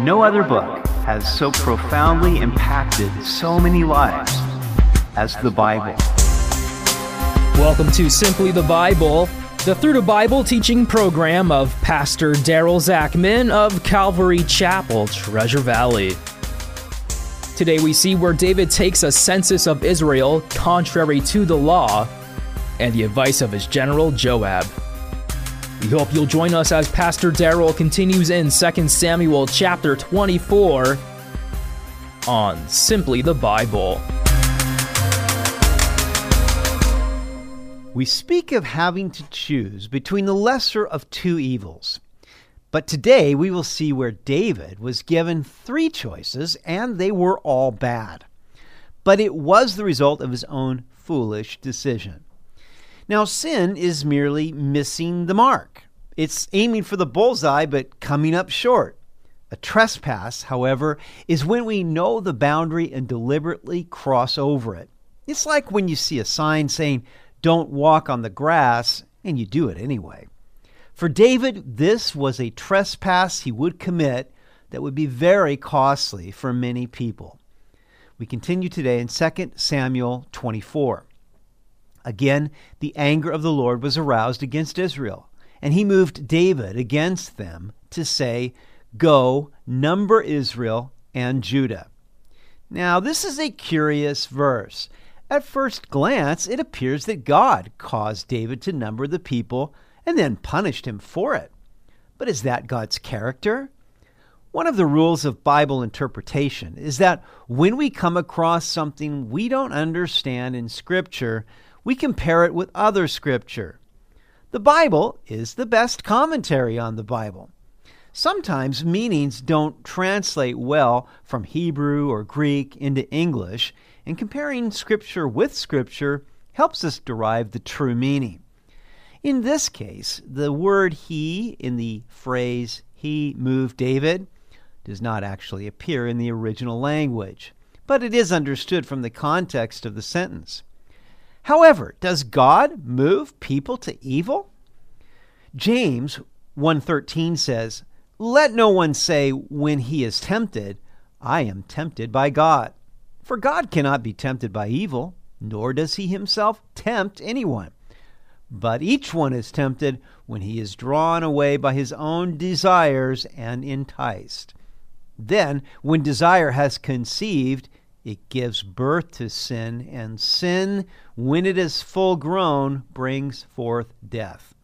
No other book has so profoundly impacted so many lives as the Bible. Welcome to Simply the Bible, the Through the Bible teaching program of Pastor Daryl Zachman of Calvary Chapel, Treasure Valley. Today we see where David takes a census of Israel contrary to the law and the advice of his general Joab. We hope you'll join us as Pastor Daryl continues in 2 Samuel chapter 24 on Simply the Bible. We speak of having to choose between the lesser of two evils. But today we will see where David was given three choices and they were all bad. But it was the result of his own foolish decision. Now, sin is merely missing the mark. It's aiming for the bullseye, but coming up short. A trespass, however, is when we know the boundary and deliberately cross over it. It's like when you see a sign saying, don't walk on the grass, and you do it anyway. For David, this was a trespass he would commit that would be very costly for many people. We continue today in 2 Samuel 24. Again, the anger of the Lord was aroused against Israel, and he moved David against them to say, Go, number Israel and Judah. Now, this is a curious verse. At first glance, it appears that God caused David to number the people and then punished him for it. But is that God's character? One of the rules of Bible interpretation is that when we come across something we don't understand in Scripture, we compare it with other scripture. The Bible is the best commentary on the Bible. Sometimes meanings don't translate well from Hebrew or Greek into English, and comparing scripture with scripture helps us derive the true meaning. In this case, the word he in the phrase he moved David does not actually appear in the original language, but it is understood from the context of the sentence. However, does God move people to evil? James 1:13 says, "Let no one say when he is tempted, I am tempted by God. For God cannot be tempted by evil, nor does he himself tempt anyone. But each one is tempted when he is drawn away by his own desires and enticed. Then, when desire has conceived, it gives birth to sin, and sin, when it is full grown, brings forth death.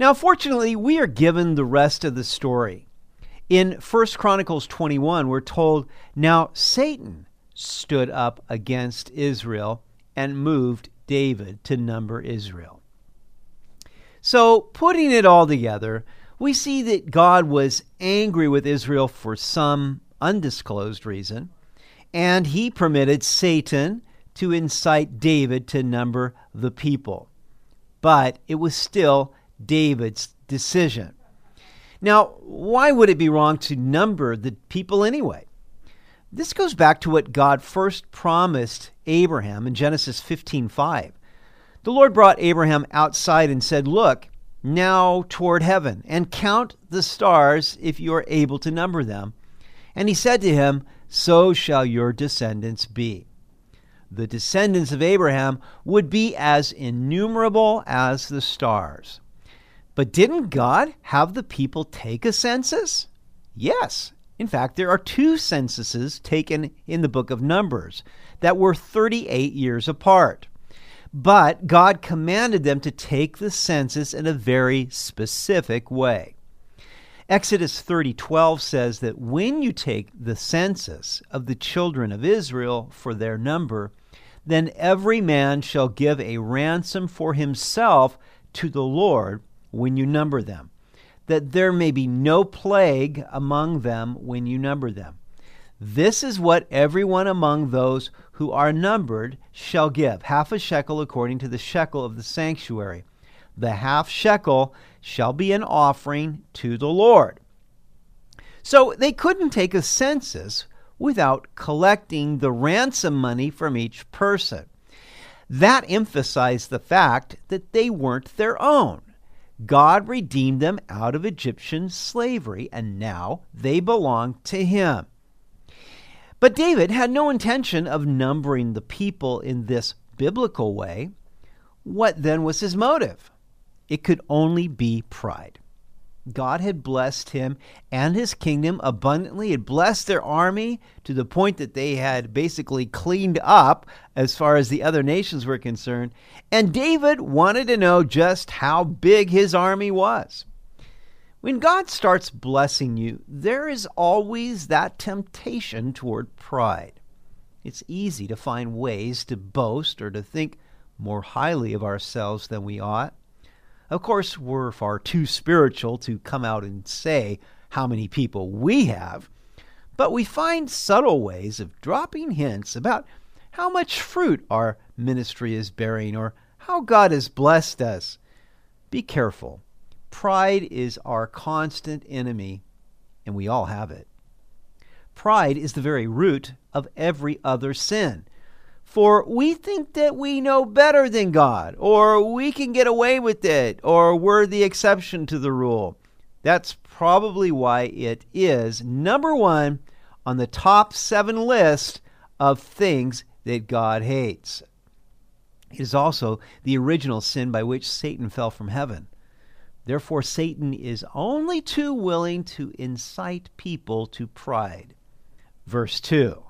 Now, fortunately, we are given the rest of the story. In 1 Chronicles 21, we're told, Now Satan stood up against Israel and moved David to number Israel. So, putting it all together, we see that God was angry with Israel for some undisclosed reason and he permitted Satan to incite David to number the people. But it was still David's decision. Now, why would it be wrong to number the people anyway? This goes back to what God first promised Abraham in Genesis 15:5. The Lord brought Abraham outside and said, "Look, now toward heaven and count the stars if you are able to number them." And he said to him, so shall your descendants be. The descendants of Abraham would be as innumerable as the stars. But didn't God have the people take a census? Yes. In fact, there are two censuses taken in the book of Numbers that were 38 years apart. But God commanded them to take the census in a very specific way. Exodus 30:12 says that when you take the census of the children of Israel for their number, then every man shall give a ransom for himself to the Lord when you number them, that there may be no plague among them when you number them. This is what everyone among those who are numbered shall give, half a shekel according to the shekel of the sanctuary. The half shekel shall be an offering to the Lord. So they couldn't take a census without collecting the ransom money from each person. That emphasized the fact that they weren't their own. God redeemed them out of Egyptian slavery, and now they belong to him. But David had no intention of numbering the people in this biblical way. What then was his motive? It could only be pride. God had blessed him and his kingdom abundantly, had blessed their army to the point that they had basically cleaned up as far as the other nations were concerned. And David wanted to know just how big his army was. When God starts blessing you, there is always that temptation toward pride. It's easy to find ways to boast or to think more highly of ourselves than we ought. Of course, we're far too spiritual to come out and say how many people we have, but we find subtle ways of dropping hints about how much fruit our ministry is bearing or how God has blessed us. Be careful. Pride is our constant enemy, and we all have it. Pride is the very root of every other sin. For we think that we know better than God, or we can get away with it, or we're the exception to the rule. That's probably why it is number one on the top seven list of things that God hates. It is also the original sin by which Satan fell from heaven. Therefore, Satan is only too willing to incite people to pride. Verse 2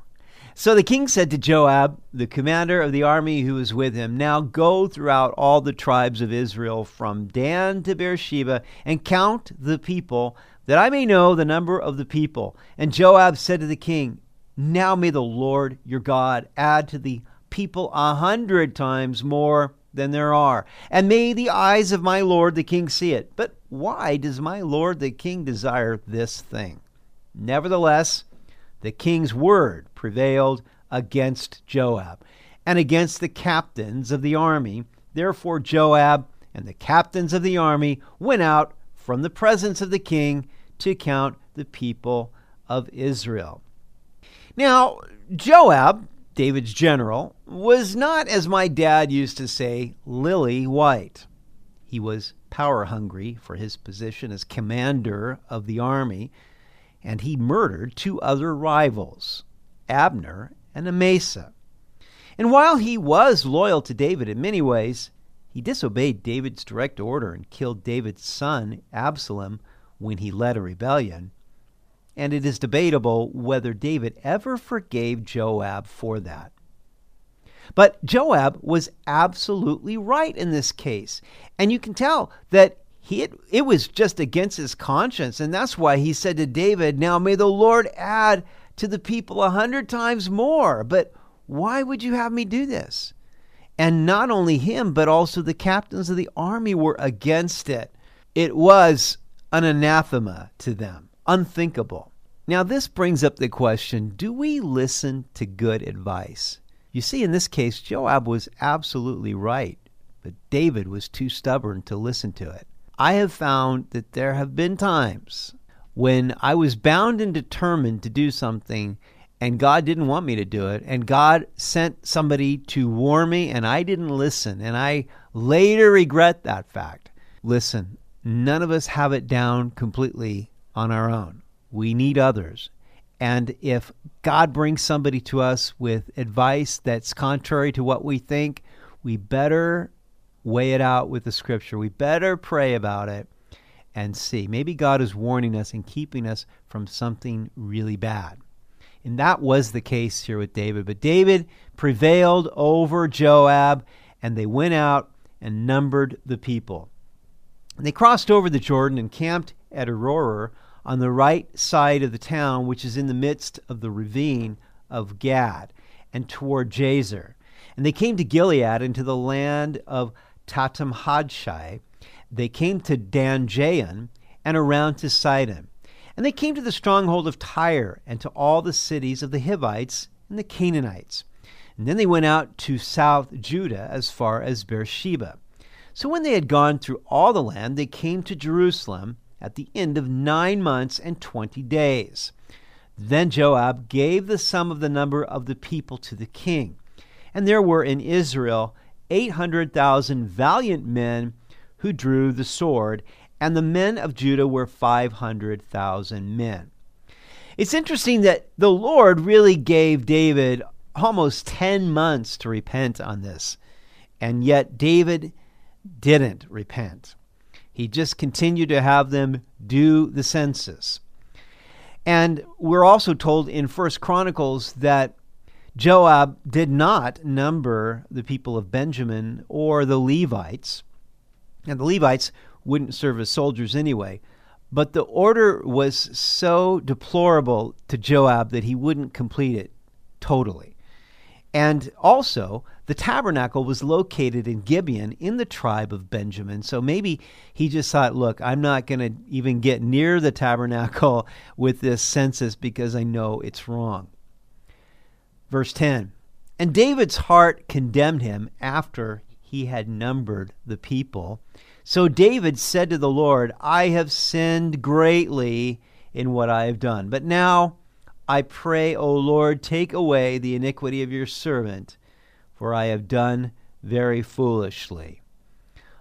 so the king said to Joab, the commander of the army who was with him, Now go throughout all the tribes of Israel from Dan to Beersheba and count the people, that I may know the number of the people. And Joab said to the king, Now may the Lord your God add to the people a hundred times more than there are, and may the eyes of my lord the king see it. But why does my lord the king desire this thing? Nevertheless, the king's word prevailed against Joab and against the captains of the army. Therefore, Joab and the captains of the army went out from the presence of the king to count the people of Israel. Now, Joab, David's general, was not, as my dad used to say, lily white. He was power hungry for his position as commander of the army and he murdered two other rivals, Abner and Amasa. And while he was loyal to David in many ways, he disobeyed David's direct order and killed David's son, Absalom, when he led a rebellion. And it is debatable whether David ever forgave Joab for that. But Joab was absolutely right in this case. And you can tell that he had, it was just against his conscience and that's why he said to david now may the lord add to the people a hundred times more. But why would you have me do this? And not only him but also the captains of the army were against it. It was an anathema to them unthinkable. Now this brings up the question do we listen to good advice? You see in this case joab was absolutely right but david was too stubborn to listen to it. I have found that there have been times when I was bound and determined to do something and God didn't want me to do it and God sent somebody to warn me and I didn't listen and I later regret that fact. Listen, none of us have it down completely on our own. We need others. And if God brings somebody to us with advice that's contrary to what we think, we better weigh it out with the scripture. We better pray about it and see. Maybe God is warning us and keeping us from something really bad. And that was the case here with David. But David prevailed over Joab, and they went out and numbered the people. And they crossed over the Jordan and camped at Aroer on the right side of the town, which is in the midst of the ravine of Gad, and toward Jazer. And they came to Gilead and to the land of Tahtimhodshai. They came to Dan and around to Sidon. And they came to the stronghold of Tyre and to all the cities of the Hivites and the Canaanites. And then they went out to South Judah as far as Beersheba. So when they had gone through all the land, they came to Jerusalem at the end of nine months and twenty days. Then Joab gave the sum of the number of the people to the king. And there were in Israel 800,000 valiant men who drew the sword, and the men of Judah were 500,000 men. It's interesting that the Lord really gave David almost 10 months to repent on this, and yet David didn't repent. He just continued to have them do the census. And we're also told in First Chronicles that Joab did not number the people of Benjamin or the Levites. And the Levites wouldn't serve as soldiers anyway. But the order was so deplorable to Joab that he wouldn't complete it totally. And also, the tabernacle was located in Gibeon in the tribe of Benjamin. So maybe he just thought, look, I'm not going to even get near the tabernacle with this census because I know it's wrong. Verse 10 And David's heart condemned him after he had numbered the people. So David said to the Lord, I have sinned greatly in what I have done. But now, I pray, O Lord, take away the iniquity of your servant, for I have done very foolishly.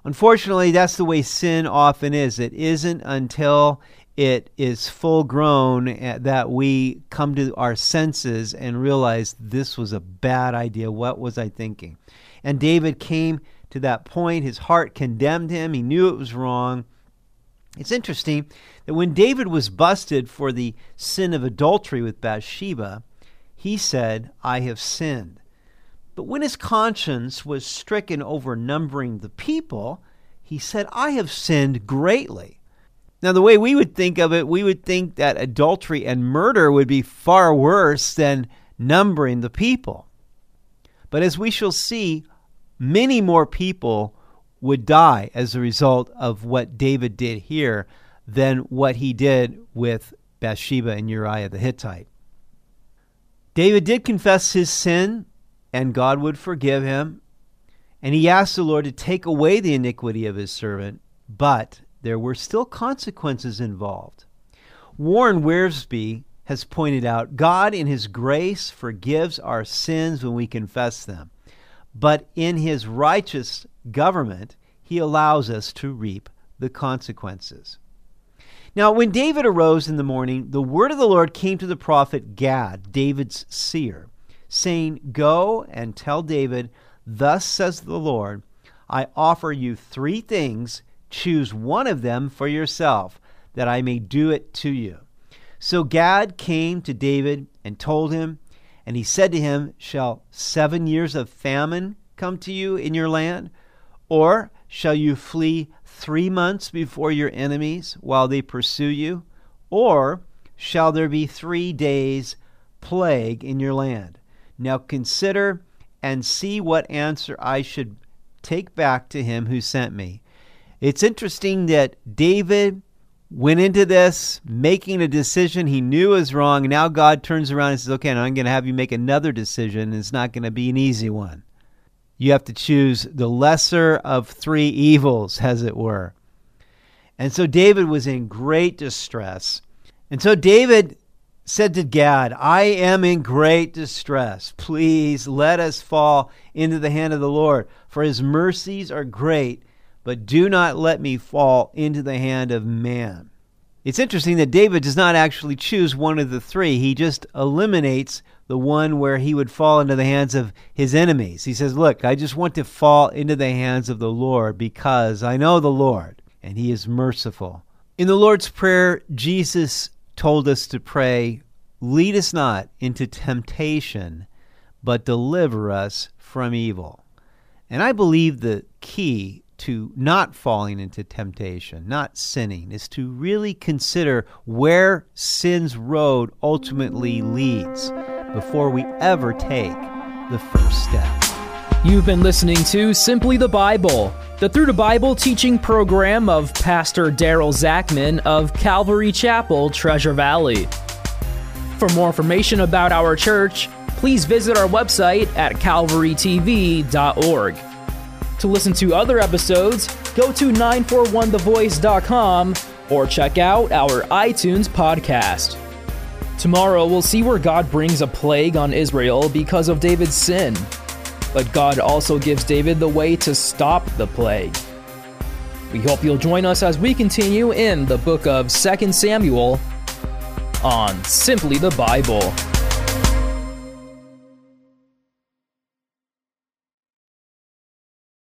Unfortunately, that's the way sin often is. It isn't until it is full grown eh, that we come to our senses and realize this was a bad idea. What was I thinking? And David came to that point. His heart condemned him, he knew it was wrong. It's interesting that when David was busted for the sin of adultery with Bathsheba, he said, I have sinned. But when his conscience was stricken over numbering the people, he said, I have sinned greatly. Now, the way we would think of it, we would think that adultery and murder would be far worse than numbering the people. But as we shall see, many more people would die as a result of what David did here than what he did with Bathsheba and Uriah the Hittite. David did confess his sin, and God would forgive him. And he asked the Lord to take away the iniquity of his servant, but there were still consequences involved. Warren Wiersbe has pointed out God, in his grace, forgives our sins when we confess them, but in his righteous government, he allows us to reap the consequences. Now, when David arose in the morning, the word of the Lord came to the prophet Gad, David's seer, saying, Go and tell David, Thus says the Lord, I offer you three things. Choose one of them for yourself, that I may do it to you. So Gad came to David and told him, and he said to him, Shall seven years of famine come to you in your land? Or shall you flee three months before your enemies while they pursue you? Or shall there be three days plague in your land? Now consider and see what answer I should take back to him who sent me. It's interesting that David went into this making a decision he knew was wrong. Now God turns around and says, Okay, now I'm going to have you make another decision. It's not going to be an easy one. You have to choose the lesser of three evils, as it were. And so David was in great distress. And so David said to Gad, I am in great distress. Please let us fall into the hand of the Lord, for his mercies are great, but do not let me fall into the hand of man. It's interesting that David does not actually choose one of the three. He just eliminates the one where he would fall into the hands of his enemies. He says, Look, I just want to fall into the hands of the Lord because I know the Lord and he is merciful. In the Lord's Prayer, Jesus told us to pray, Lead us not into temptation, but deliver us from evil. And I believe the key to not falling into temptation, not sinning, is to really consider where sin's road ultimately leads before we ever take the first step. You've been listening to Simply the Bible, the Through the Bible teaching program of Pastor Daryl Zachman of Calvary Chapel, Treasure Valley. For more information about our church, please visit our website at calvarytv.org. To listen to other episodes, go to 941thevoice.com or check out our iTunes podcast. Tomorrow, we'll see where God brings a plague on Israel because of David's sin. But God also gives David the way to stop the plague. We hope you'll join us as we continue in the book of 2 Samuel on Simply the Bible.